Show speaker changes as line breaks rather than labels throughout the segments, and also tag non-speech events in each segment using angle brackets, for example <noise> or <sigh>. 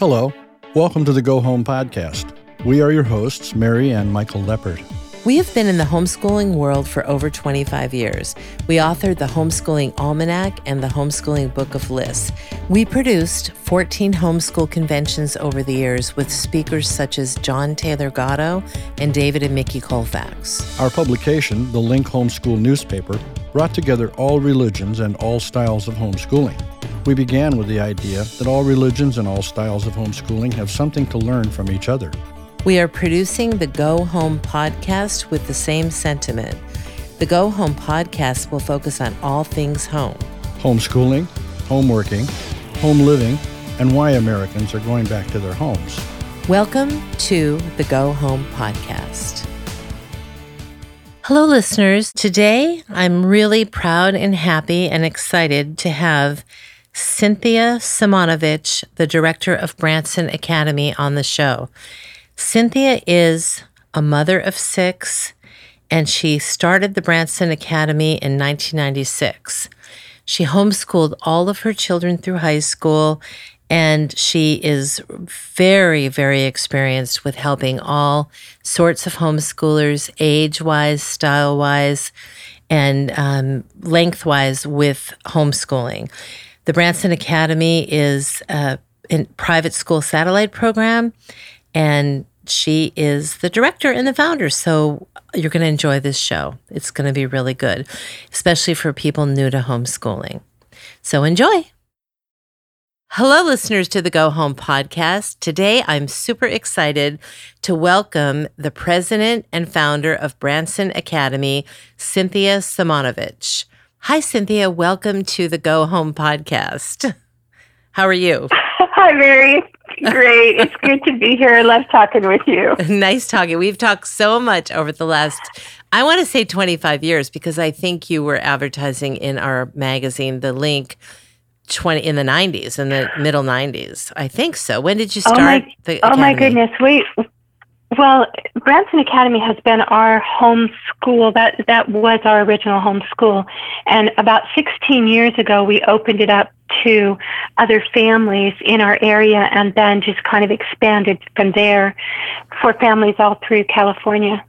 Hello, welcome to the Go Home Podcast. We are your hosts, Mary and Michael Leppert.
We have been in the homeschooling world for over 25 years. We authored the Homeschooling Almanac and the Homeschooling Book of Lists. We produced 14 homeschool conventions over the years with speakers such as John Taylor Gatto and David and Micki Colfax.
Our publication, the Link Homeschool newspaper, brought together all religions and all styles of homeschooling. We began with the idea that all religions and all styles of homeschooling have something to learn from each other.
We are producing the Go Home podcast with the same sentiment. The Go Home podcast will focus on all things home
homeschooling, homeworking, home living, and why Americans are going back to their homes.
Welcome to the Go Home podcast. Hello, listeners. Today, I'm really proud and happy and excited to have Cynthia Simonovich, the director of Branson Academy, on the show. Cynthia is a mother of six, and she started the Branson Academy in 1996. She homeschooled all of her children through high school, and she is very, very experienced with helping all sorts of homeschoolers, age wise, style wise, and um, lengthwise with homeschooling. The Branson Academy is uh, a, a private school satellite program, and she is the director and the founder. So you're going to enjoy this show. It's going to be really good, especially for people new to homeschooling. So enjoy. Hello, listeners to the Go Home podcast. Today, I'm super excited to welcome the president and founder of Branson Academy, Cynthia Simonovich. Hi, Cynthia. Welcome to the Go Home podcast. <laughs> How are you? <laughs>
Hi, Mary. Great. it's <laughs> good to be here. I love talking with you.
nice talking. We've talked so much over the last, I want to say 25 years, because I think you were advertising in our magazine, The Link, 20 in the 90s, in the middle 90s. I think so. When did you start?
Oh my,
the
oh my goodness. Wait. Well, Branson Academy has been our home school. That that was our original home school, and about 16 years ago, we opened it up to other families in our area, and then just kind of expanded from there for families all through California.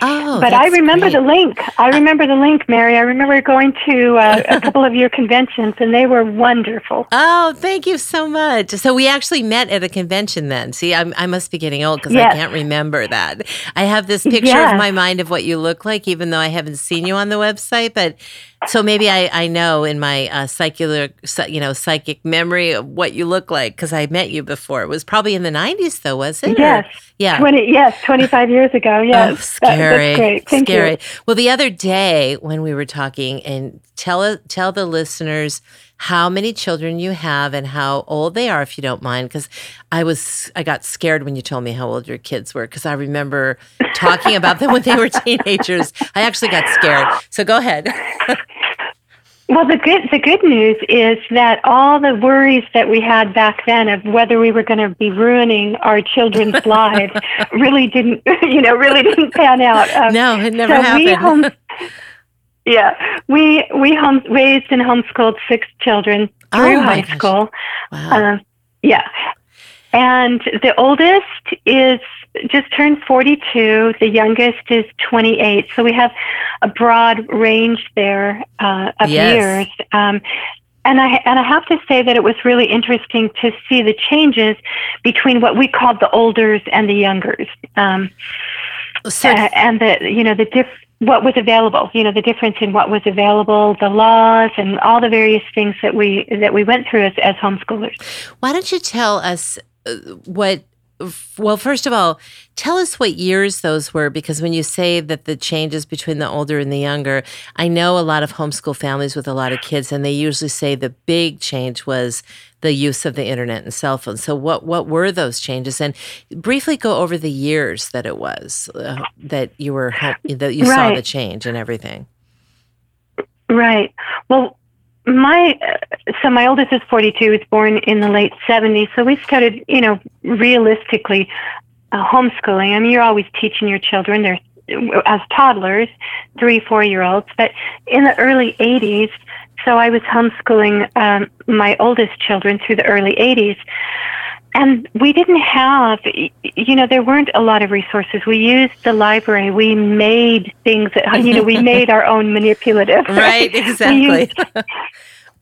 Oh,
but I remember
great.
the link. I remember the link, Mary. I remember going to uh, a <laughs> couple of your conventions, and they were wonderful.
Oh, thank you so much. So we actually met at a convention then. See, I'm, I must be getting old because
Yes.
I can't remember that. I have this picture
Yes.
of my mind of what you look like, even though I haven't seen you on the website. But so maybe I, I know in my uh, psychic, you know, psychic memory of what you look like because I met you before. It was probably in the 90s, though, was it? Or-
Yes.
yeah.
Twenty, yes, twenty-five years ago. Yes,
Oh,
That-
scary.
that's great. Thank
scary.
you.
Well, the other day when we were talking, and tell tell the listeners how many children you have and how old they are, if you don't mind, because I was I got scared when you told me how old your kids were, because I remember talking about them when they were <laughs> teenagers. I actually got scared. So go ahead. <laughs>
Well, the good the good news is that all the worries that we had back then of whether we were going to be ruining our children's <laughs> lives really didn't, you know, really didn't pan out. Um,
no, it never
so we
happened.
home, yeah, we we home raised and homeschooled six children
Oh,
through
my
high
gosh.
school.
wow.
Um, yeah. And the oldest is just turned 42. The youngest is 28. So we have a broad range there uh, of
Yes.
years. Um, and I and I have to say that it was really interesting to see the changes between what we called the olders and the youngers, um,
so
uh, and the you know the diff what was available. You know the difference in what was available, the laws, and all the various things that we that we went through as, as homeschoolers.
Why don't you tell us uh, what? Well, first of all, tell us what years those were because when you say that the changes between the older and the younger, I know a lot of homeschool families with a lot of kids, and they usually say the big change was the use of the internet and cell phones. So, what what were those changes? And briefly go over the years that it was uh, that you were that you saw the change and everything.
Right. Well, my so my oldest is 42. He was born in the late 70s. So we started, you know, realistically uh, homeschooling. I mean, you're always teaching your children. They're as toddlers, three, four year olds. But in the early 80s, so I was homeschooling um, my oldest children through the early 80s. And we didn't have, you know, there weren't a lot of resources. We used the library. We made things, that, you know, we <laughs> made our own manipulative.
Right, <laughs> exactly. <laughs>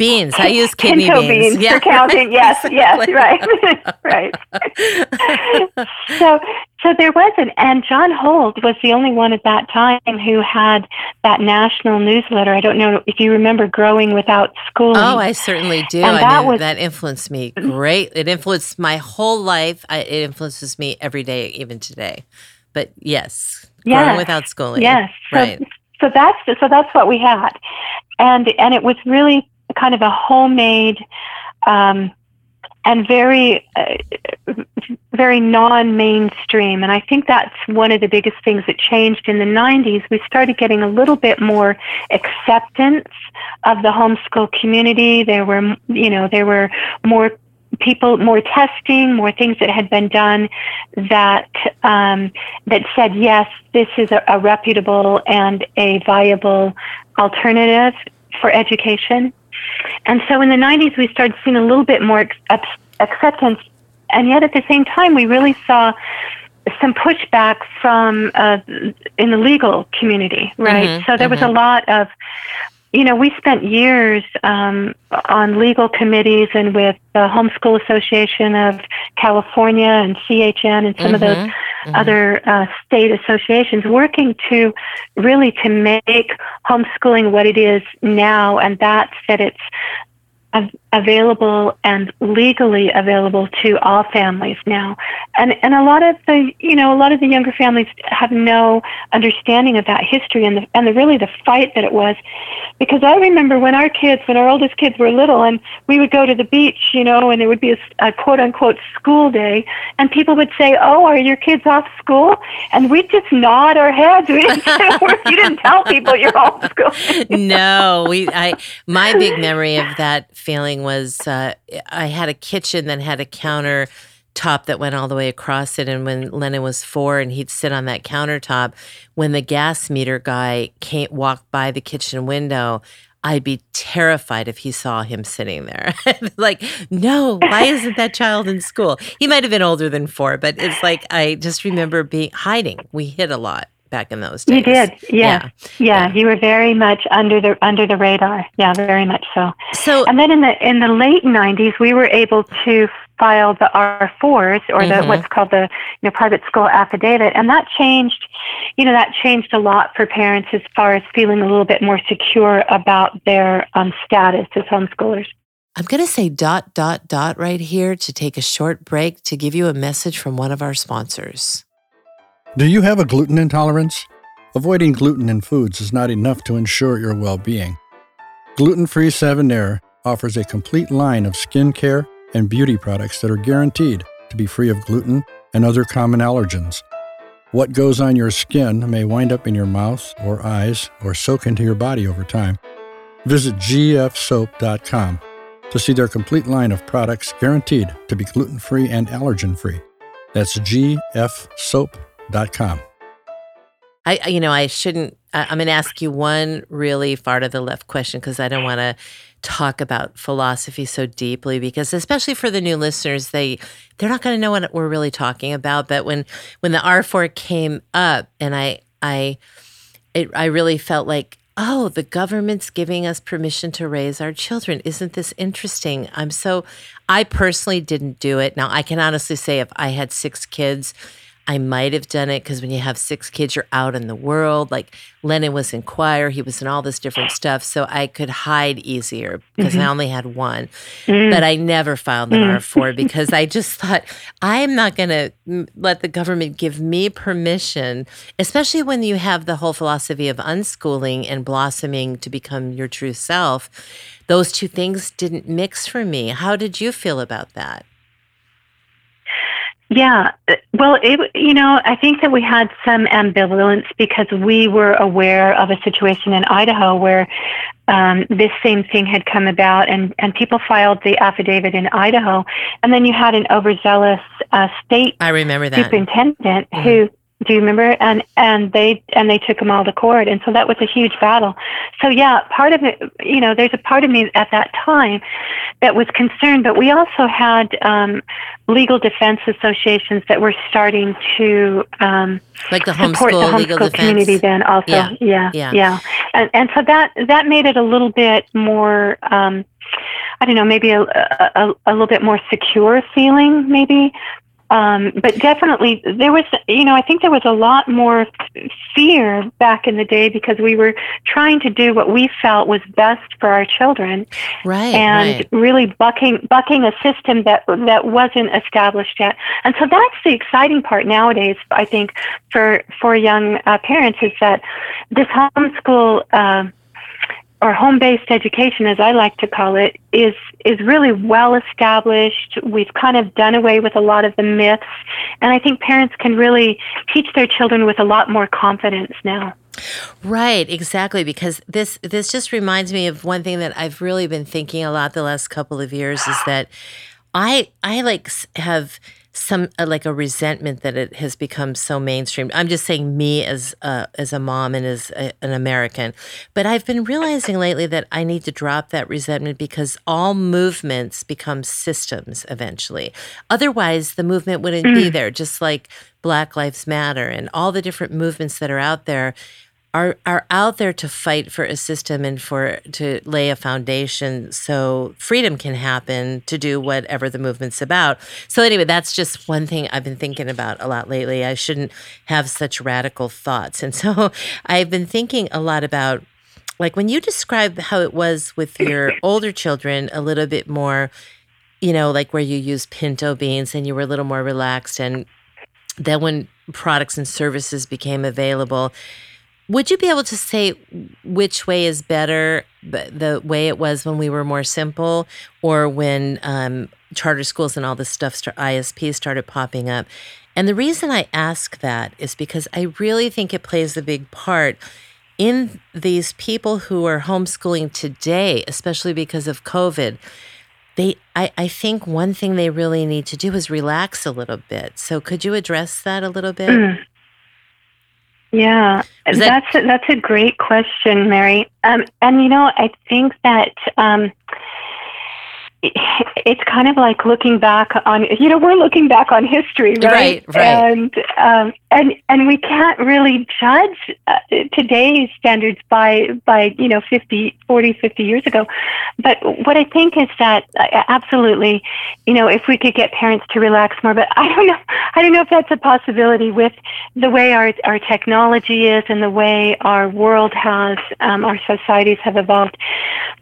beans. I use kidney
Pinto
beans.
beans yeah. for counting. <laughs> Yes, yes, right, <laughs> right. <laughs> so, so there wasn't, and John Holt was the only one at that time who had that national newsletter. I don't know if you remember Growing Without School.
Oh, I certainly do. And I that was, that influenced me great. It influenced my whole life. I, it influences me every day, even today. But yes, yes Growing Without Schooling.
Yes,
right.
So, so that's so that's what we had, and and it was really kind of a homemade um, and very uh, very non-mainstream. And i think that's one of the biggest things that changed in the 90s we started getting a little bit more acceptance of the homeschool community. There were you know there were more people more testing more things that had been done that um, that said yes this is a, a reputable and a viable alternative for education and so in the 90s, we started seeing a little bit more acceptance. And yet at the same time, we really saw some pushback from uh, in the legal community, right? Mm-hmm, so there mm-hmm. was a mm-hmm. lot of you know, we spent years um, on legal committees and with the Homeschool Association of California and CHN and some mm-hmm, of those mm-hmm. other uh, state associations working to really to make homeschooling what it is now, and that's that it's available and legally available to all families now. And and a lot of the you know a lot of the younger families have no understanding of that history and the and the really the fight that it was because I remember when our kids when our oldest kids were little and we would go to the beach, you know, and there would be a, a quote unquote school day and people would say, "Oh, are your kids off school?" And we'd just nod our heads. We didn't <laughs> say you didn't tell people you're off school. <laughs>
no, we I my big memory of that feeling was uh, I had a kitchen that had a counter top that went all the way across it. And when Lennon was four and he'd sit on that countertop, when the gas meter guy came walked by the kitchen window, I'd be terrified if he saw him sitting there. <laughs> like, no, why isn't that child in school? He might have been older than four, but it's like I just remember being hiding. We hid a lot back in those days.
You did, yeah. yeah. yeah, You were very much under the under the radar. Yeah, very much so. So, and then in the in the late '90s, we were able to file the R4s or the mm-hmm. what's called the you know private school affidavit, and that changed. You know, that changed a lot for parents as far as feeling a little bit more secure about their um, status as homeschoolers.
I'm going to say dot, dot, dot right here to take a short break to give you a message from one of our sponsors.
Do you have a gluten intolerance? Avoiding gluten in foods is not enough to ensure your well being. Gluten Free Savonnerie offers a complete line of skincare and beauty products that are guaranteed to be free of gluten and other common allergens. What goes on your skin may wind up in your mouth or eyes or soak into your body over time. Visit gfsoap.com to see their complete line of products guaranteed to be gluten free and allergen free. That's gfsoap.com com.
I, you know, I shouldn't. I, I'm going to ask you one really far to the left question because I don't want to talk about philosophy so deeply because especially for the new listeners they they're not going to know what we're really talking about but when when the R4 came up and I I it, I really felt like oh the government's giving us permission to raise our children isn't this interesting I'm so I personally didn't do it now I can honestly say if I had 6 kids I might have done it because when you have six kids, you're out in the world. Like Lennon was in choir, he was in all this different stuff. So I could hide easier because mm-hmm. I only had one. Mm-hmm. But I never filed an mm-hmm. R4 <laughs> because I just thought, I'm not going to let the government give me permission, especially when you have the whole philosophy of unschooling and blossoming to become your true self. Those two things didn't mix for me. How did you feel about that?
Yeah, well, it, you know, I think that we had some ambivalence because we were aware of a situation in Idaho where um, this same thing had come about, and, and people filed the affidavit in Idaho, and then you had an overzealous uh, state
I remember that
superintendent mm-hmm. who Do you remember? And and they and they took them all to court, and so that was a huge battle. So yeah, part of it, you know, there's a part of me at that time that was concerned, but we also had um, legal defense associations that were starting to um,
like the
support
homeschool
the
legal
homeschool
defense.
community. Then also,
Yeah.
yeah,
Yeah.
yeah, and and so that that made it a little bit more. Um, I don't know, maybe a, a, a little bit more secure feeling, maybe. Um, but definitely, there was, you know, I think there was a lot more fear back in the day because we were trying to do what we felt was best for our children,
Right,
and
right.
really bucking bucking a system that that wasn't established yet. And so that's the exciting part nowadays. I think for for young uh, parents is that this homeschool. Uh, or home-based education, as I like to call it, is is really well established. We've kind of done away with a lot of the myths, and I think parents can really teach their children with a lot more confidence now.
Right, exactly. Because this this just reminds me of one thing that I've really been thinking a lot the last couple of years is that I I like have some uh, like a resentment that it has become so mainstream. I'm just saying me as a, as a mom and as a, an American, but I've been realizing lately that I need to drop that resentment because all movements become systems eventually. Otherwise, the movement wouldn't be there. Just like Black Lives Matter and all the different movements that are out there are are out there to fight for a system and for to lay a foundation so freedom can happen to do whatever the movement's about. So anyway, that's just one thing I've been thinking about a lot lately. I shouldn't have such radical thoughts. And so <laughs> I've been thinking a lot about like when you describe how it was with your <coughs> older children a little bit more you know like where you use pinto beans and you were a little more relaxed and then when products and services became available would you be able to say which way is better, the way it was when we were more simple, or when um, charter schools and all this stuff, start, ISP started popping up? And the reason I ask that is because I really think it plays a big part in these people who are homeschooling today, especially because of COVID. They, I, I think one thing they really need to do is relax a little bit. So, could you address that a little bit? <clears throat>
Yeah,
that-
that's a, that's a great question, Mary. Um, and you know, I think that um, it's kind of like looking back on you know we're looking back on history, right?
Right, right.
And um, and and we can't really judge uh, today's standards by by you know 50, 40, 50 years ago. But what I think is that uh, absolutely, you know, if we could get parents to relax more, but I don't know, <laughs> I don't know if that's a possibility with the way our our technology is and the way our world has, um, our societies have evolved.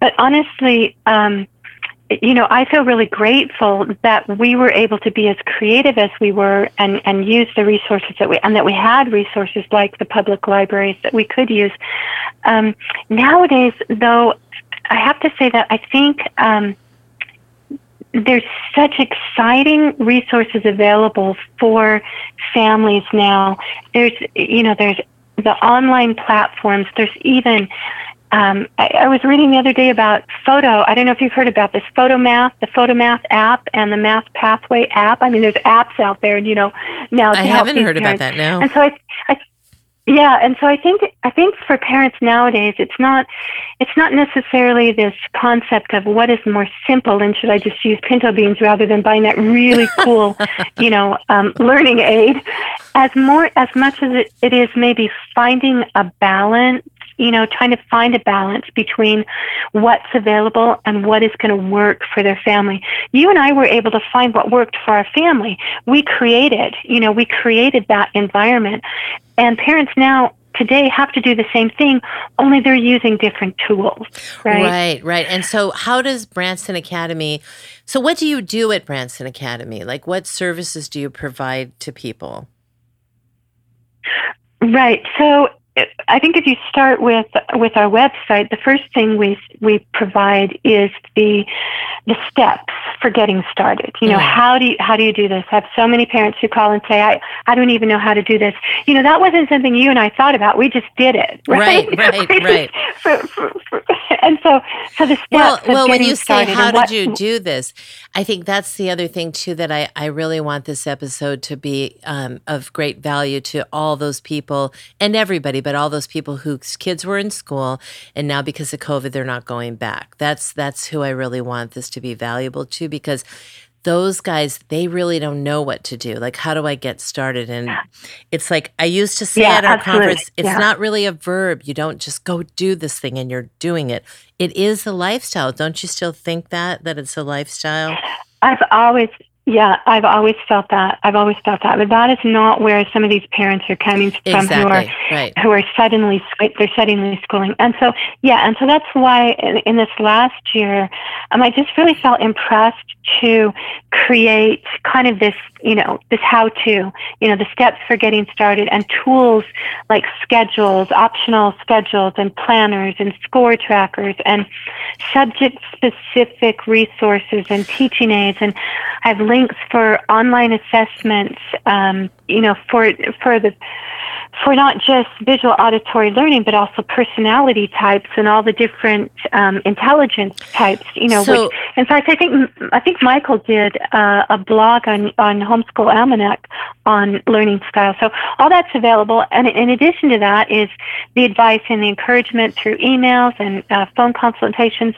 But honestly, um, you know, I feel really grateful that we were able to be as creative as we were and, and use the resources that we, and that we had resources like the public libraries that we could use. Um, nowadays, though, I have to say that I think, um, there's such exciting resources available for families now. There's, you know, there's the online platforms. There's even um, I, I was reading the other day about photo. I don't know if you've heard about this photo math, the photo math app and the math pathway app. I mean, there's apps out there, and you know, now.
I haven't heard about that. now.
And so I, I, yeah, and so I think I think for parents nowadays, it's not it's not necessarily this concept of what is more simple and should I just use pinto beans rather than buying that really <laughs> cool, you know, um, learning aid, as more as much as it, it is maybe finding a balance you know, trying to find a balance between what's available and what is going to work for their family. You and I were able to find what worked for our family. We created, you know, we created that environment. And parents now today have to do the same thing, only they're using different tools, right?
Right, right. And so, how does Branson Academy? So, what do you do at Branson Academy? Like, what services do you provide to people?
Right. So I think if you start with with our website, the first thing we we provide is the the steps for getting started. You know,
Mhm.
how do you how do you do this? I have so many parents who call and say, I, I don't even know how to do this. You know, that wasn't something you and I thought about. We just did it. <laughs>
Right, right, right. <laughs>
just- for- for- for- and so, so the steps
well, well when you say
how
did you do this, I think that's the other thing too that I, I really want this episode to be um, of great value to all those people and everybody, but all those people whose kids were in school and now because of COVID they're not going back. That's that's who I really want this to be valuable to because those guys they really don't know what to do like how do i get started and it's like i used to say
yeah,
at our
absolutely.
conference it's
yeah.
not really a verb you don't just go do this thing and you're doing it it is a lifestyle don't you still think that that it's a lifestyle
i've always yeah, I've always felt that. I've always felt that, but that is not where some of these parents are coming from
exactly.
who are
right.
who are suddenly they're suddenly schooling, and so yeah, and so that's why in, in this last year, um, I just really felt impressed to create kind of this, you know, this how-to, you know, the steps for getting started, and tools like schedules, optional schedules, and planners, and score trackers, and subject-specific resources and teaching aids, and I have links for online assessments, um, you know, for for the for not just visual auditory learning, but also personality types and all the different um, intelligence types. You know,
So-
which, in fact, I think I think Michael did uh, a blog on on Homeschool Almanac on learning style. So all that's available, and in addition to that is the advice and the encouragement through emails and uh, phone consultations.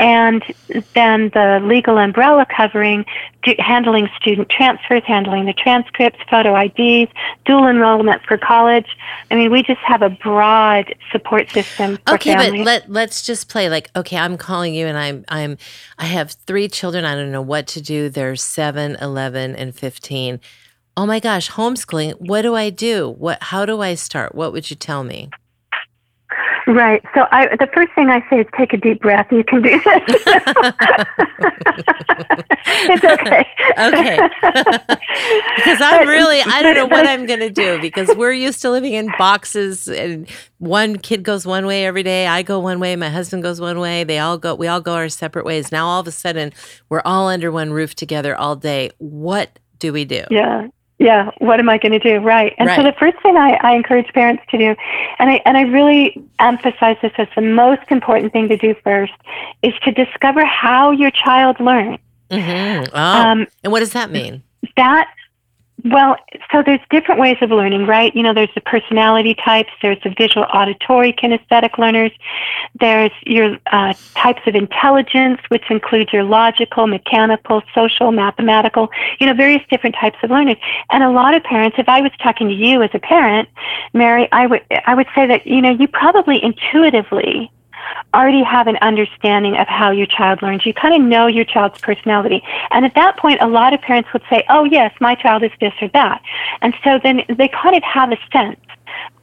And then the legal umbrella covering handling student transfers, handling the transcripts, photo IDs, dual enrollment for college. I mean, we just have a broad support system. For
okay but let let's just play like okay i'm calling you and i'm i'm i have three children. I don't know what to do. They're 7 11 and 15 oh my gosh homeschooling what do i do? What how do i start? What would you tell me
Right. So I, the first thing I say is take a deep breath. You can do this. <laughs> it's okay.
okay <laughs> because i'm really i don't know what i'm going to do because we're used to living in boxes and one kid goes one way every day i go one way my husband goes one way they all go we all go our separate ways now all of a sudden we're all under one roof together all day what do we do
Yeah. Yeah. What am I going to do? Right. And so the first thing I, I encourage parents to do, and I and I really emphasize this as the most important thing to do first, is to discover how your child learns.
hmm oh
Um,
and what does that mean
that well so there's different ways of learning right? You know there's the personality types there's the visual auditory kinesthetic learners there's your uh, types of intelligence which includes your logical mechanical social mathematical you know various different types of learners. And a lot of parents if i was talking to you as a parent mary i would i would say that you know you probably intuitively already have an understanding of how your child learns. You kind of know your child's personality. And at that point, a lot of parents would say, oh, yes, my child is this or that. And so then they kind of have a sense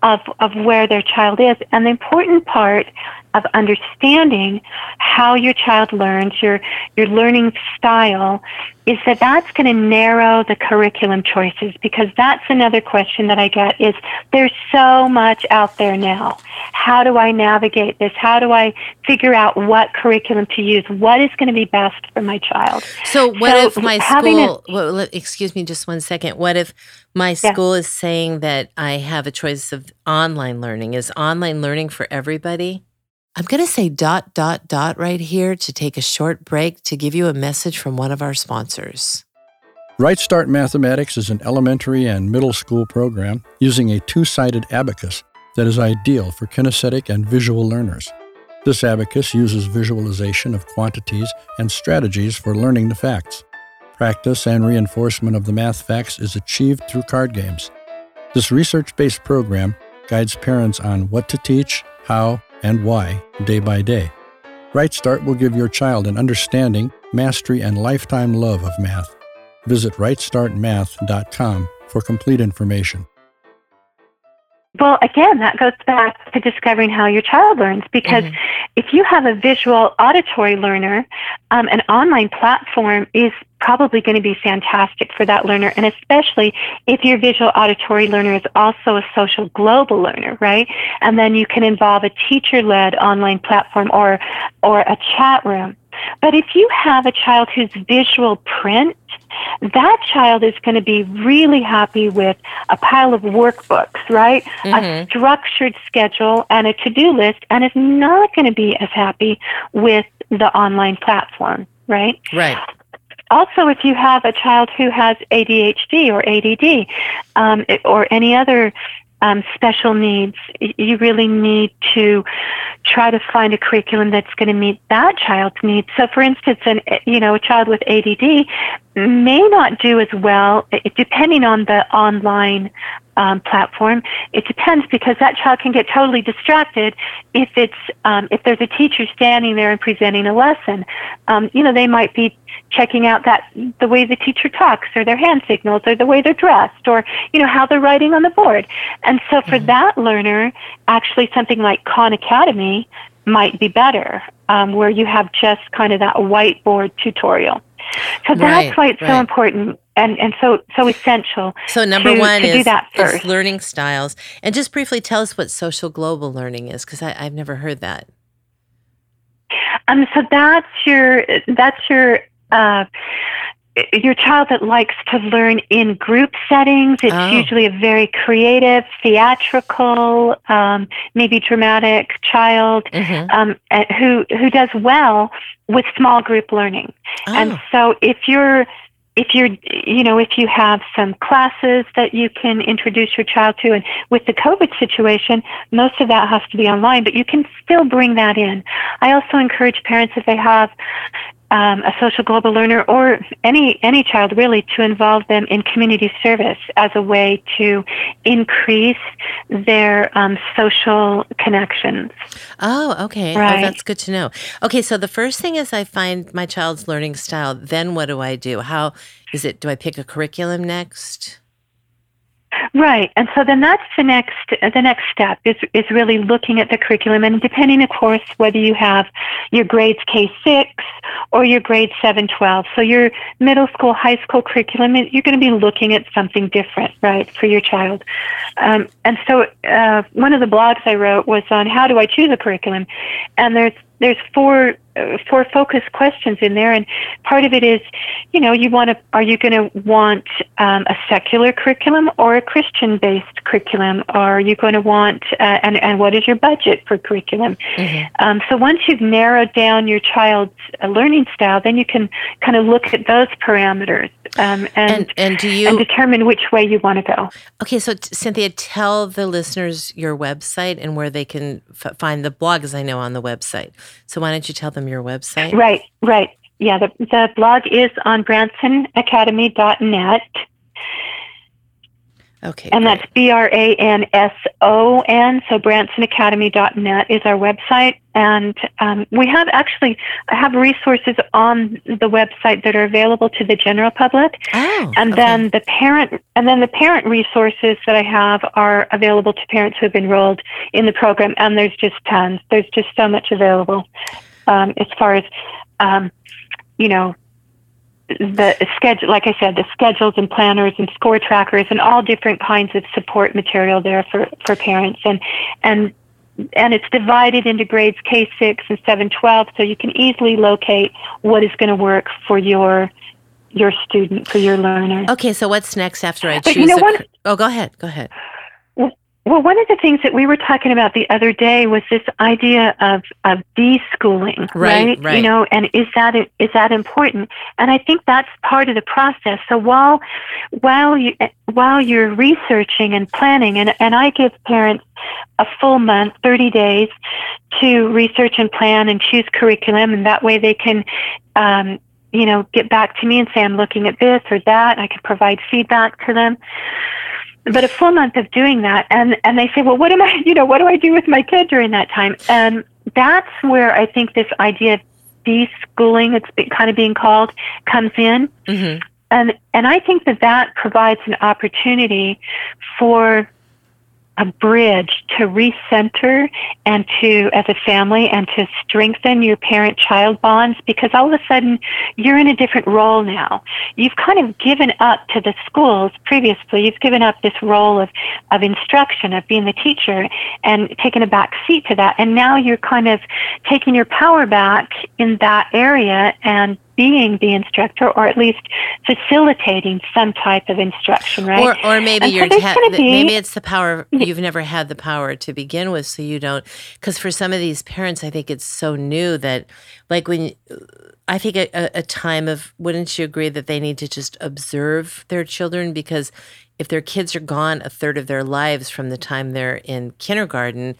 of, of where their child is. And the important part of understanding how your child learns, your, your learning style, is that that's going to narrow the curriculum choices because that's another question that I get is there's so much out there now. How do I navigate this? How do I figure out what curriculum to use? What is going to be best for my child?
So what
So
if my
having a-
school? well, excuse me, just one second. What if my school is saying that I have a choice of online learning? Is online learning for everybody? I'm going to say dot dot dot right here to take a short break to give you a message from one of our sponsors.
Right Start Mathematics is an elementary and middle school program using a two sided abacus that is ideal for kinesthetic and visual learners. This abacus uses visualization of quantities and strategies for learning the facts. Practice and reinforcement of the math facts is achieved through card games. This research based program guides parents on what to teach, how, and why day by day. Right Start will give your child an understanding, mastery, and lifetime love of math. Visit rightstartmath.com for complete information.
Well, again, that goes back to discovering how your child learns because
Mhm.
if you have a visual auditory learner, um, an online platform is probably going to be fantastic for that learner, and especially if your visual auditory learner is also a social global learner, right? And then you can involve a teacher-led online platform or or a chat room But if you have a child who's visual print, that child is going to be really happy with a pile of workbooks, right? Mm-hmm. A structured schedule and a to do list, and is not going to be as happy with the online platform, right?
Right.
Also, if you have a child who has ADHD or ADD um, or any other um, special needs, you really need to try to find a curriculum that's going to meet that child's needs. So, for instance, an you know a child with ADD may not do as well, depending on the online um, platform. It depends because that child can get totally distracted if it's um, if there's a teacher standing there and presenting a lesson. Um, you know, they might be checking out that the way the teacher talks or their hand signals or the way they're dressed or you know how they're writing on the board. And so for mm-hmm. that learner, actually something like Khan Academy might be better, um, where you have just kind of that whiteboard tutorial. So that's right, why it's right. so important and, and so so essential.
So number
to,
one
to
is, is learning styles. And just briefly tell us what social global learning is, because I've never heard that.
Um, so that's your that's your uh, your child that likes to learn in group settings. It's oh. usually a very creative, theatrical, um, maybe dramatic child mm-hmm. um, who who does well with small group learning. Oh. And so, if you're if you're, you know, if you have some classes that you can introduce your child to, and with the COVID situation, most of that has to be online, but you can still bring that in. I also encourage parents if they have um, a social global learner or any any child really to involve them in community service as a way to increase their um, social connections.
Oh, okay. Oh, right. Oh, that's good to know. Okay, so the first thing is I find my child's learning style. Then what do I do? How is it? Do I pick a curriculum next?
Right, and so then that's the next the next step is is really looking at the curriculum, and depending, of course, whether you have your grades K six or your grades seven twelve. So your middle school, high school curriculum, you're going to be looking at something different, right, for your child. Um, and so uh, one of the blogs I wrote was on how do I choose a curriculum, and there's there's four four focus questions in there, and part of it is, you know, you want to are you going to want um, a secular curriculum or a Christian based curriculum, are you going to want uh, and and what is your budget for curriculum? Mm-hmm. Um, so once you've narrowed down your child's uh, learning style, then you can kind of look at those parameters um, and, and, and do you and determine which way you want to go.
Okay, so Cynthia, tell the listeners your website and where they can f- find the blog, as I know on the website. So why don't you tell them your website?
Right, right. Yeah, the, the blog is on bransonacademy.net.
Okay.
And great. that's B R A N S O N. So bransonacademy.net is our website. And um, we have actually have resources on the website that are available to the general public.
Oh,
and okay. then the parent and then the parent resources that I have are available to parents who have enrolled in the program. And there's just tons. There's just so much available um, as far as um, you know the schedule, like I said, the schedules and planners and score trackers and all different kinds of support material there for, for parents. And, and, and it's divided into grades K6 and 712, so you can easily locate what is going to work for your, your student, for your learner.
Okay, so what's next after I choose?
But you know,
a, oh, go ahead, go ahead.
Well, one of the things that we were talking about the other day was this idea of of deschooling,
right?
Right.
right.
You know, and is that is that important? And I think that's part of the process. So while while you while you're researching and planning, and and I give parents a full month, thirty days, to research and plan and choose curriculum, and that way they can. Um, you know, get back to me and say, I'm looking at this or that. I can provide feedback to them but a full month of doing that and and they say well what am i <laughs> you know what do i do with my kid during that time and that's where i think this idea of deschooling it's kind of being called comes in mm-hmm. and and i think that that provides an opportunity for a bridge to recenter and to, as a family, and to strengthen your parent child bonds because all of a sudden you're in a different role now. You've kind of given up to the schools previously. You've given up this role of, of instruction, of being the teacher, and taken a back seat to that. And now you're kind of taking your power back in that area and being the instructor or at least facilitating some type of instruction, right?
Or, or maybe you're so ha- be, maybe it's the power you've never had the power to begin with, so you don't. Because for some of these parents, I think it's so new that, like when I think a, a time of wouldn't you agree that they need to just observe their children because if their kids are gone a third of their lives from the time they're in kindergarten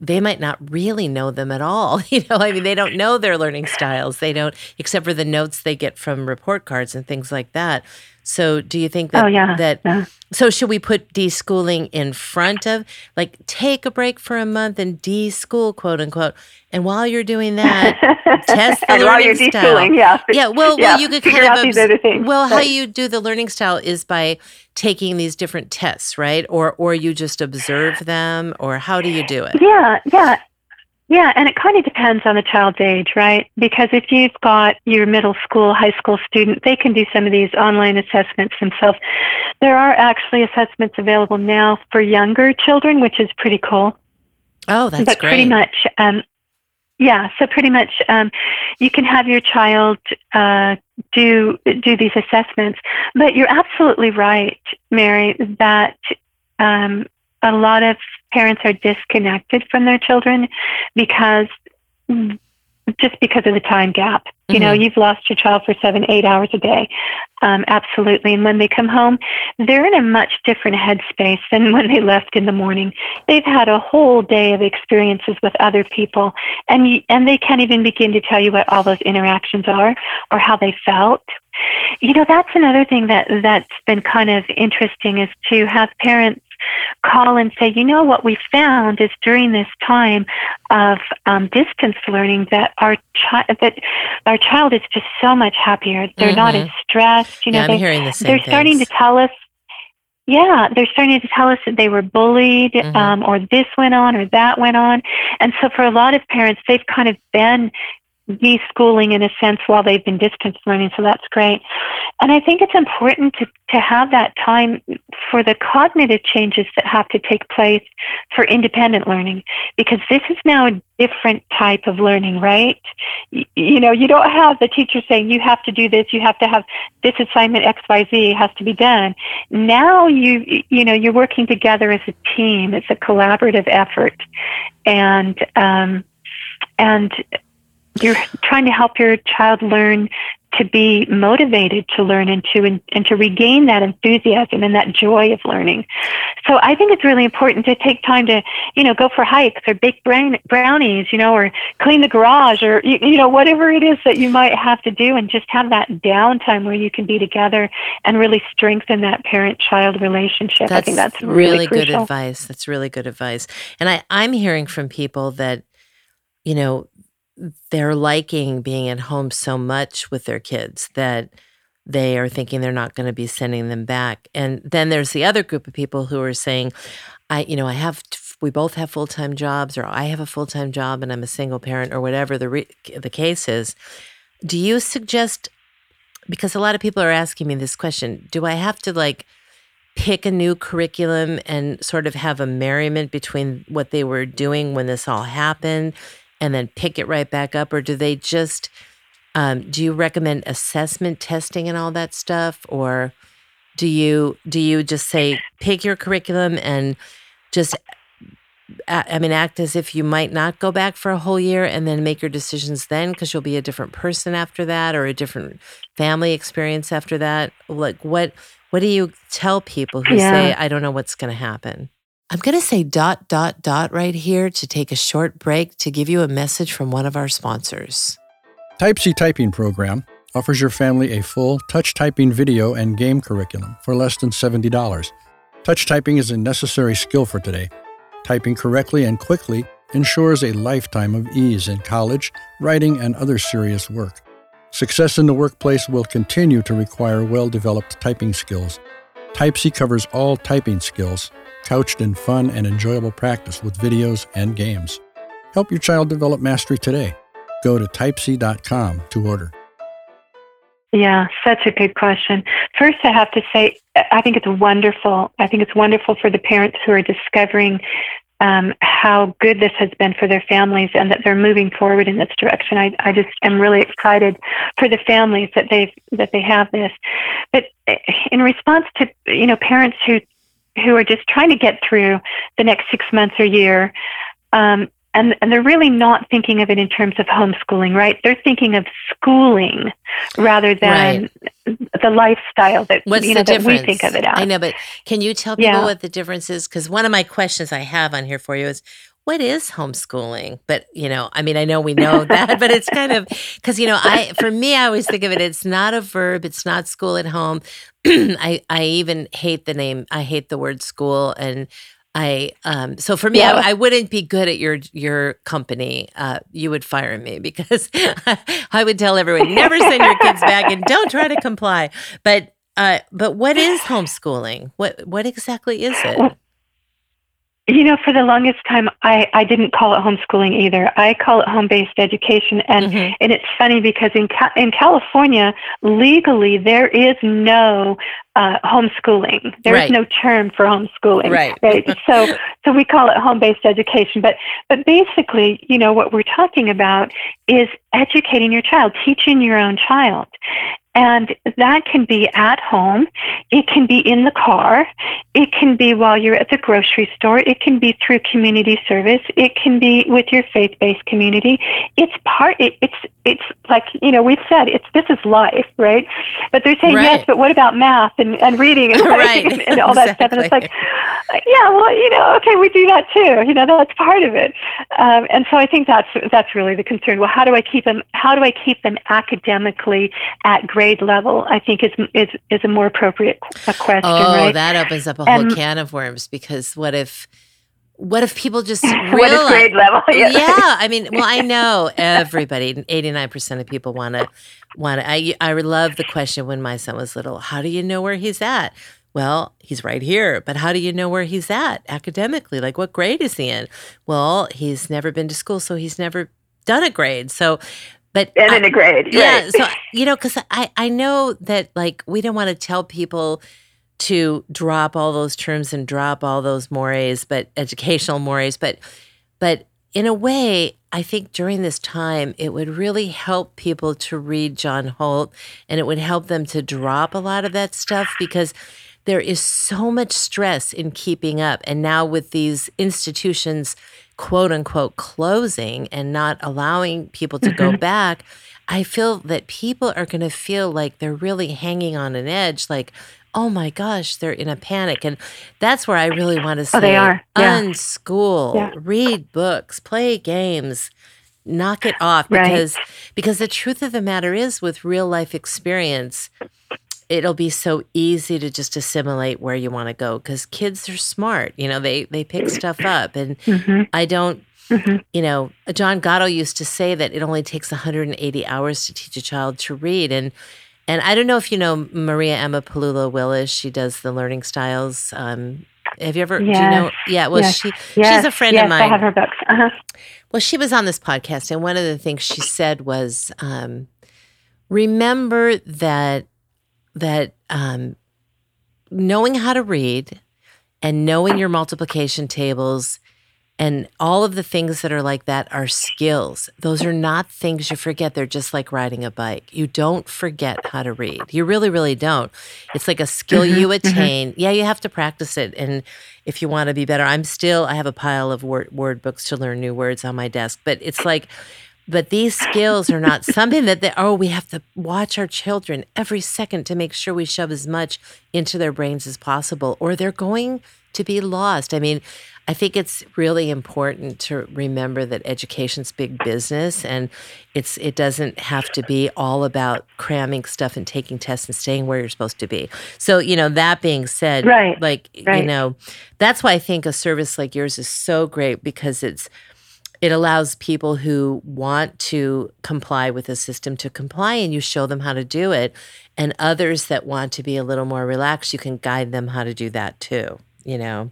they might not really know them at all. <laughs> You know, I mean, they don't know their learning styles. They don't, except for the notes they get from report cards and things like that. So, do you think that?
Oh yeah.
That
yeah.
so should we put deschooling in front of like take a break for a month and deschool, quote unquote, and while you're doing that, <laughs> test the
and
learning
while you're
style.
Yeah.
Yeah. Well,
yeah.
well, you could
Figure
kind of
these other things.
well, how you do the learning style is by taking these different tests, right? Or or you just observe them, or how do you do it?
Yeah, yeah. Yeah, and it kind of depends on the child's age, right? Because if you've got your middle school, high school student, they can do some of these online assessments themselves. There are actually assessments available now for younger children, which is pretty cool.
Oh, that's
but
great.
pretty much, um, yeah. So pretty much, um, you can have your child uh, do do these assessments. But you're absolutely right, Mary, that um, a lot of parents are disconnected from their children because just because of the time gap. You know,
Mhm.
you've lost your child for seven, eight hours a day. Um, absolutely. And when they come home, they're in a much different headspace than when they left in the morning. They've had a whole day of experiences with other people, and you, and they can't even begin to tell you what all those interactions are or how they felt. You know, that's another thing that that's been kind of interesting is to have parents call and say, you know, what we found is during this time of um, distance learning that our child that our child is just so much happier. They're not
Mhm.
as stressed. You know,
yeah, I'm
they,
hearing the same
they're starting to tell us. Yeah, they're starting to tell us that they were bullied,
Mhm.
um, or this went on, or that went on, and so for a lot of parents, they've kind of been deschooling in a sense while they've been distance learning, so that's great. And I think it's important to, to have that time for the cognitive changes that have to take place for independent learning, because this is now a different type of learning, right? Y- You know, you don't have the teacher saying you have to do this, you have to have this assignment XYZ has to be done. Now you you know you're working together as a team. It's a collaborative effort, and um, and you're trying to help your child learn to be motivated to learn and to and, to regain that enthusiasm and that joy of learning. So I think it's really important to take time to, you know, go for hikes or bake brownies, you know, or clean the garage or you, you know whatever it is that you might have to do, and just have that downtime where you can be together and really strengthen that parent-child relationship. I think that's really,
good advice. That's really good advice. And I, I'm hearing from people that, you know, they're liking being at home so much with their kids that they are thinking they're not going to be sending them back. And then there's the other group of people who are saying, I, you know, I have, we both have full time jobs, or I have a full time job and I'm a single parent, or whatever the re- the case is. Do you suggest? Because a lot of people are asking me this question: Do I have to like pick a new curriculum and sort of have a merriment between what they were doing when this all happened, and then pick it right back up, or do they just? Um, do you recommend assessment testing and all that stuff, or do you do you just say pick your curriculum and just I mean, act as if you might not go back for a whole year and then make your decisions then because you'll be a different person after that or a different family experience after that. Like, what what do you tell people who
Yeah.
say, I don't know what's going to happen? I'm going to say dot, dot, dot right here to take a short break to give you a message from one of our sponsors.
Typesy Typing Program offers your family a full touch typing video and game curriculum for less than $70. Touch typing is a necessary skill for today. Typing correctly and quickly ensures a lifetime of ease in college, writing, and other serious work. Success in the workplace will continue to require well developed typing skills. Typesy covers all typing skills, couched in fun and enjoyable practice with videos and games. Help your child develop mastery today. Go to typesy.com to order.
Yeah, such a good question. First, I have to say, I think it's wonderful. I think it's wonderful for the parents who are discovering um, how good this has been for their families and that they're moving forward in this direction. I, I just am really excited for the families that they've that they have this. But eh, in response to you know parents who who are just trying to get through the next six months or year, um, and and they're really not thinking of it in terms of homeschooling, right? They're thinking of schooling rather than right. the lifestyle that
What's
you know
that
we think of it as.
I know, but can you tell people yeah. what the difference is? Because one of my questions I have on here for you is. What is homeschooling? But, you know, I mean, I know we know that, but it's kind of <laughs> because, you know, I, for me, I always think of it, it's not a verb, it's not school at home. <clears throat> I, I even hate the name, I hate the word school. And I um so for me yeah. I, I, wouldn't be good at your your company. Uh you would fire me because <laughs> I would tell everyone never send your kids back and don't try to <laughs> comply. But uh but what is homeschooling? What what exactly is it?
You know, for the longest time, I, I didn't call it homeschooling either. I call it home based education. And, mm-hmm. and it's funny because in, in California, legally, there is no uh, homeschooling. There right. is no term for homeschooling.
Right.
right? <laughs> so, so we call it home based education. But, but basically, you know, what we're talking about is educating your child, teaching your own child. And that can be at home. It can be in the car. It can be while you're at the grocery store. It can be through community service. It can be with your faith-based community. It's part, it, it's, it's like, you know, we've said it's, this is life, right? But they're saying, right. yes, but what about math and, and reading and, <laughs>
right.
and, and all that stuff? And it's like, yeah, well, you know, okay, we do that too. You know, that's part of it. Um, and so I think that's, that's really the concern. Well, how do I keep them, how do I keep them academically at grade grade level, I think is is is a more appropriate question.
Oh,
right?
that opens up a whole and, can of worms because what if what if people just <laughs> realize
what grade level?
Yeah. yeah, I mean, well, I know everybody, eighty nine percent of people want to want to. I I love the question when my son was little. How do you know where he's at? Well, he's right here, but how do you know where he's at academically? Like, what grade is he in? Well, he's never been to school, so he's never done a grade. So but
and in a grade,
yeah.
Right.
So you know, because I I know that like we don't want to tell people to drop all those terms and drop all those mores, but educational mores, but but in a way, I think during this time, it would really help people to read John Holt and it would help them to drop a lot of that stuff because there is so much stress in keeping up. And now with these institutions quote unquote closing and not allowing people to mm-hmm. go back, I feel that people are going to feel like they're really hanging on an edge, like, oh my gosh, they're in a panic. And that's where I really want to say,
oh, they are. Yeah.
unschool, yeah. read books, play games, knock it off because right. because the truth of the matter is with real life experience it'll be so easy to just assimilate where you want to go because kids are smart you know they they pick stuff up and mm-hmm. i don't mm-hmm. you know john gatto used to say that it only takes 180 hours to teach a child to read and and i don't know if you know maria emma pelullo willis she does the learning styles um, have you ever
yes.
do you know yeah well
yes.
she
yes.
she's a friend
yes,
of mine
i have her books uh-huh.
well she was on this podcast and one of the things she said was um, remember that that um, knowing how to read and knowing your multiplication tables and all of the things that are like that are skills. Those are not things you forget. They're just like riding a bike. You don't forget how to read. You really, really don't. It's like a skill mm-hmm, you mm-hmm. attain. Mm-hmm. Yeah, you have to practice it. And if you want to be better, I'm still, I have a pile of word, word books to learn new words on my desk, but it's like, but these skills are not something that they, oh, we have to watch our children every second to make sure we shove as much into their brains as possible, or they're going to be lost. I mean, I think it's really important to remember that education's big business and it's it doesn't have to be all about cramming stuff and taking tests and staying where you're supposed to be. So, you know, that being said,
right.
like,
right.
you know, that's why I think a service like yours is so great because it's it allows people who want to comply with the system to comply and you show them how to do it and others that want to be a little more relaxed you can guide them how to do that too you know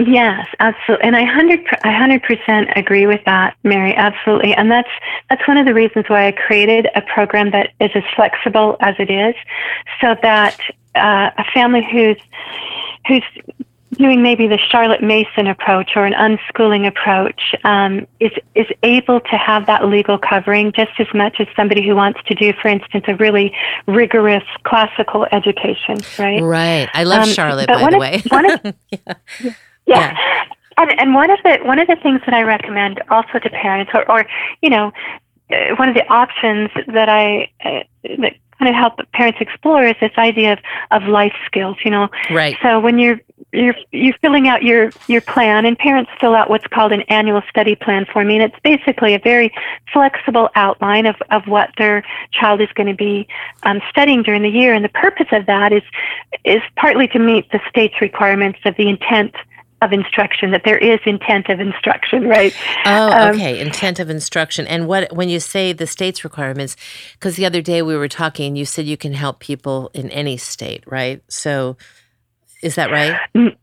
Yes, absolutely, and I hundred I hundred percent agree with that, Mary. Absolutely, and that's that's one of the reasons why I created a program that is as flexible as it is, so that uh, a family who's who's doing maybe the Charlotte Mason approach or an unschooling approach um, is is able to have that legal covering just as much as somebody who wants to do, for instance, a really rigorous classical education. Right.
Right. I love um, Charlotte, by the
of,
way. <laughs>
Of, <laughs> yeah. Yeah. yeah. And, and one of the one of the things that I recommend also to parents, or, or you know, uh, one of the options that I uh, that kind of help parents explore is this idea of, of life skills. You know,
right.
So when you're you're you're filling out your your plan, and parents fill out what's called an annual study plan for me, and it's basically a very flexible outline of of what their child is going to be um, studying during the year. And the purpose of that is is partly to meet the state's requirements of the intent of instruction that there is intent of instruction right
oh um, okay um, intent of instruction and what when you say the state's requirements because the other day we were talking you said you can help people in any state right so is that right?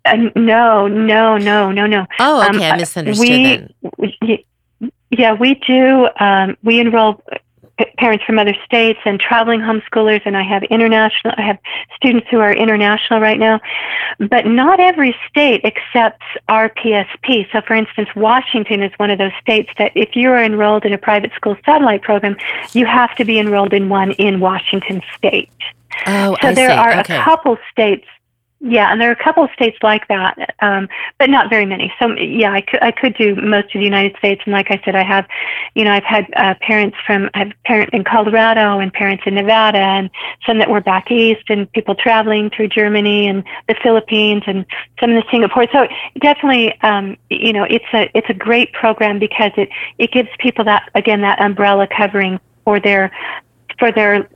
Uh, no no no no no.
Oh okay um, i misunderstood we, then.
we, yeah we do um, we enroll parents from other states and traveling homeschoolers and I have international I have students who are international right now. But not every state accepts our PSP so for instance Washington is one of those states that if you are enrolled in a private school satellite program you have to be enrolled in one in Washington state.
Oh,
so
I
there
see.
are
okay.
a couple states yeah, and there are a couple of states like that, um, but not very many. So yeah, I could I could do most of the United States, and like I said, I have, you know, I've had uh, parents from I have parents in Colorado and parents in Nevada, and some that were back east, and people traveling through Germany and the Philippines, and some in Singapore. So definitely, um, you know, it's a it's a great program because it it gives people that again that umbrella covering for their for their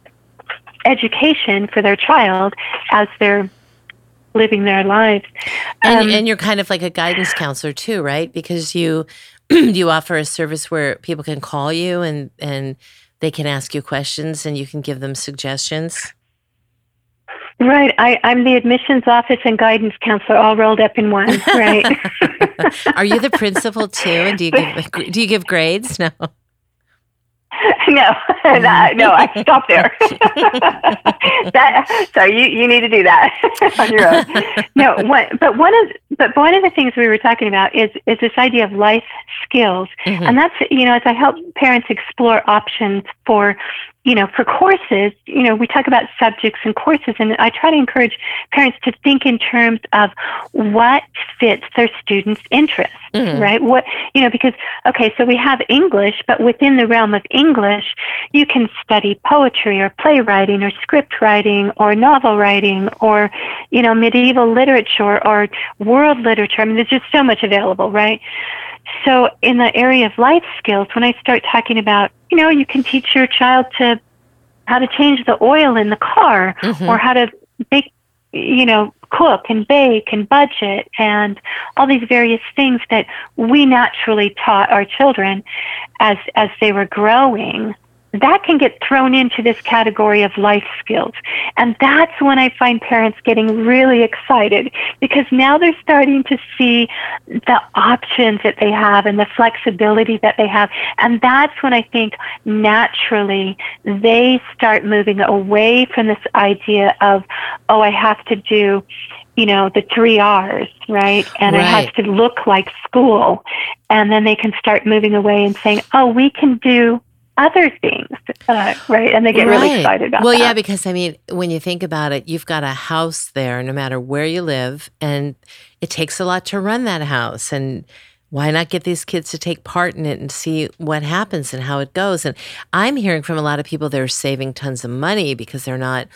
education for their child as they're living their lives.
And, um, and you're kind of like a guidance counselor too, right? Because you <clears throat> you offer a service where people can call you and and they can ask you questions and you can give them suggestions.
Right. I, I'm the admissions office and guidance counselor all rolled up in one. Right. <laughs>
Are you the <laughs> principal too? And do you give do you give grades? No. <laughs>
no, <laughs> that, no, I stopped there. <laughs> that, so you, you need to do that on your own. No, what, but one of but one of the things we were talking about is is this idea of life skills, mm-hmm. and that's you know as I help parents explore options for you know, for courses, you know, we talk about subjects and courses, and I try to encourage parents to think in terms of what fits their students' interests, mm-hmm. right? What, you know, because, okay, so we have English, but within the realm of English, you can study poetry or playwriting or script writing or novel writing or, you know, medieval literature or world literature. I mean, there's just so much available, right? So, in the area of life skills, when I start talking about, you know, you can teach your child to how to change the oil in the car mm-hmm. or how to bake, you know, cook and bake and budget and all these various things that we naturally taught our children as as they were growing that can get thrown into this category of life skills. And that's when I find parents getting really excited because now they're starting to see the options that they have and the flexibility that they have. And that's when I think naturally they start moving away from this idea of, oh, I have to do you know, the three R's, right? And right. it has to look like school. And then they can start moving away and saying, oh, we can do other things, uh, right? And they get right. really excited about it.
well,
that.
yeah, because I mean, when you think about it, you've got a house there, no matter where you live, and it takes a lot to run that house. And why not get these kids to take part in it and see what happens and how it goes? And I'm hearing from a lot of people they're saving tons of money because they're not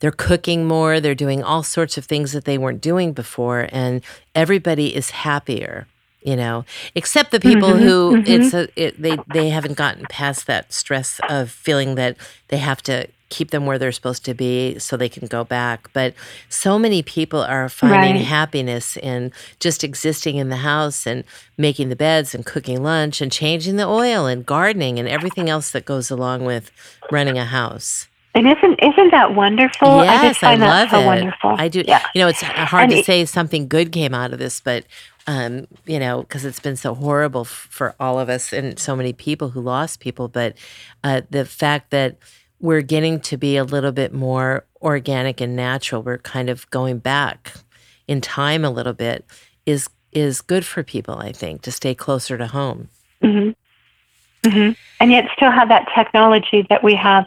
they're cooking more, they're doing all sorts of things that they weren't doing before, and everybody is happier you know except the people mm-hmm, who mm-hmm. it's a, it, they they haven't gotten past that stress of feeling that they have to keep them where they're supposed to be so they can go back. But so many people are finding right. happiness in just existing in the house and making the beds and cooking lunch and changing the oil and gardening and everything else that goes along with running a house.
And isn't isn't that wonderful?
Yes,
I
I love
so
it.
wonderful.
I do.
Yeah.
You know, it's hard
and
to
it,
say something good came out of this, but um, you know, because it's been so horrible f- for all of us and so many people who lost people. But uh, the fact that we're getting to be a little bit more organic and natural, we're kind of going back in time a little bit, is is good for people. I think to stay closer to home.
Mm-hmm. Mm-hmm. And yet, still have that technology that we have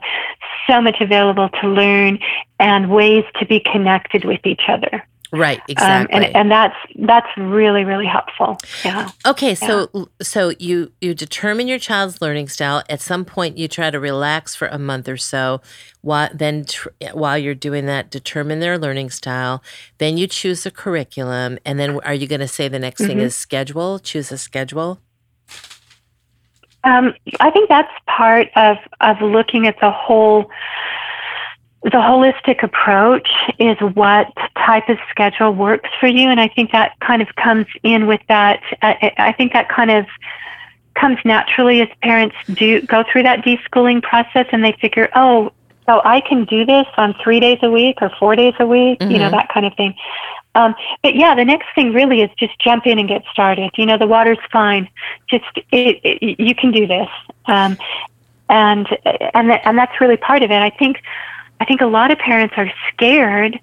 so much available to learn and ways to be connected with each other.
Right, exactly.
Um, and, and that's that's really really helpful. Yeah.
Okay, so yeah. so you you determine your child's learning style. At some point, you try to relax for a month or so. While then, tr- while you're doing that, determine their learning style. Then you choose a curriculum, and then are you going to say the next mm-hmm. thing is schedule? Choose a schedule.
Um, I think that's part of of looking at the whole the holistic approach is what type of schedule works for you. And I think that kind of comes in with that. I, I think that kind of comes naturally as parents do go through that deschooling process and they figure, oh, so I can do this on three days a week or four days a week, mm-hmm. you know, mm-hmm. that kind of thing. Um, but yeah, the next thing really is just jump in and get started. You know, the water's fine. Just it, it, you can do this, um, and and and that's really part of it. I think I think a lot of parents are scared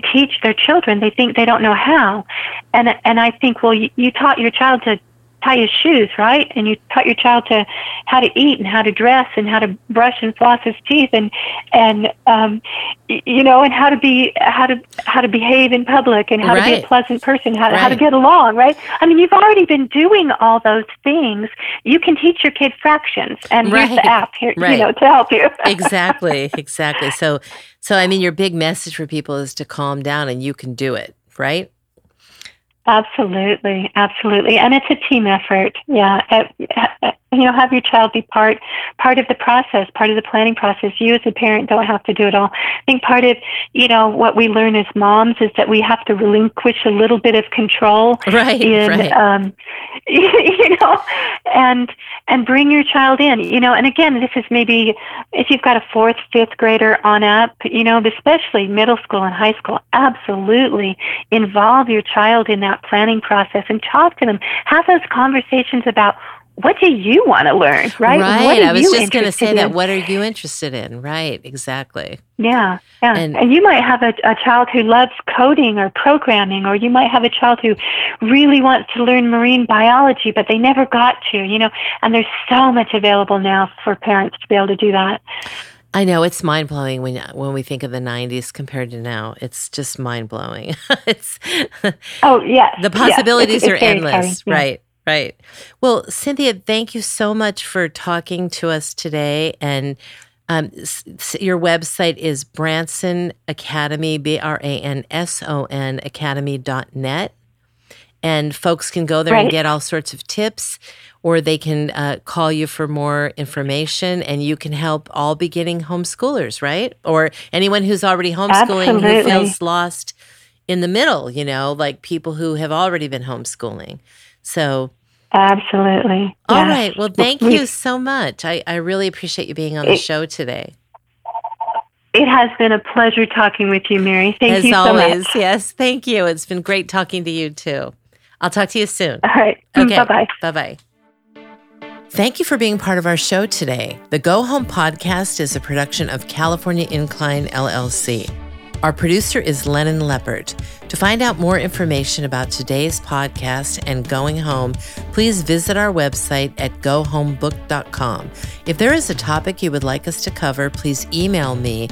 teach their children. They think they don't know how. And and I think, well, you, you taught your child to tie his shoes, right? And you taught your child to how to eat and how to dress and how to brush and floss his teeth and and um, you know and how to be how to how to behave in public and how right. to be a pleasant person, how to, right. how to get along, right? I mean, you've already been doing all those things. You can teach your kid fractions, and right. here's the app here, you know, to help you. <laughs>
exactly, exactly. So, so I mean, your big message for people is to calm down, and you can do it, right?
Absolutely, absolutely, and it's a team effort. Yeah, you know, have your child be part part of the process, part of the planning process. You as a parent don't have to do it all. I think part of you know what we learn as moms is that we have to relinquish a little bit of control.
Right. In, right. Um, <laughs>
you know, and and bring your child in. You know, and again, this is maybe if you've got a fourth, fifth grader on up. You know, especially middle school and high school. Absolutely, involve your child in that that planning process and talk to them. Have those conversations about what do you want to learn, right?
Right. I was just going to say in? that. What are you interested in? Right. Exactly.
Yeah. Yeah. And, and you might have a, a child who loves coding or programming, or you might have a child who really wants to learn marine biology, but they never got to, you know, and there's so much available now for parents to be able to do that.
I know it's mind blowing when when we think of the '90s compared to now. It's just mind blowing. <laughs> it's
oh yeah,
the possibilities yes, it's, it's are endless. Yeah. Right, right. Well, Cynthia, thank you so much for talking to us today. And um, s- your website is Branson Academy, B R A N S O N Academy.net. And folks can go there right. and get all sorts of tips or they can uh, call you for more information and you can help all beginning homeschoolers, right? Or anyone who's already homeschooling
Absolutely.
who feels lost in the middle, you know, like people who have already been homeschooling. So,
Absolutely.
All right. Well, thank you so much. I, I really appreciate you being on the it, show today.
It has been a pleasure talking with you, Mary. Thank
As
you
so always,
much.
Yes, thank you. It's been great talking to you too. I'll talk to you soon.
All right.
Okay.
Mm, bye bye.
Bye bye. Thank you for being part of our show today. The Go Home podcast is a production of California Incline LLC. Our producer is Lennon Leppert. To find out more information about today's podcast and going home, please visit our website at gohomebook.com. If there is a topic you would like us to cover, please email me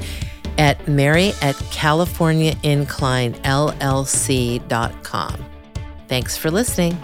at mary at californiainclinellc.com. Thanks for listening.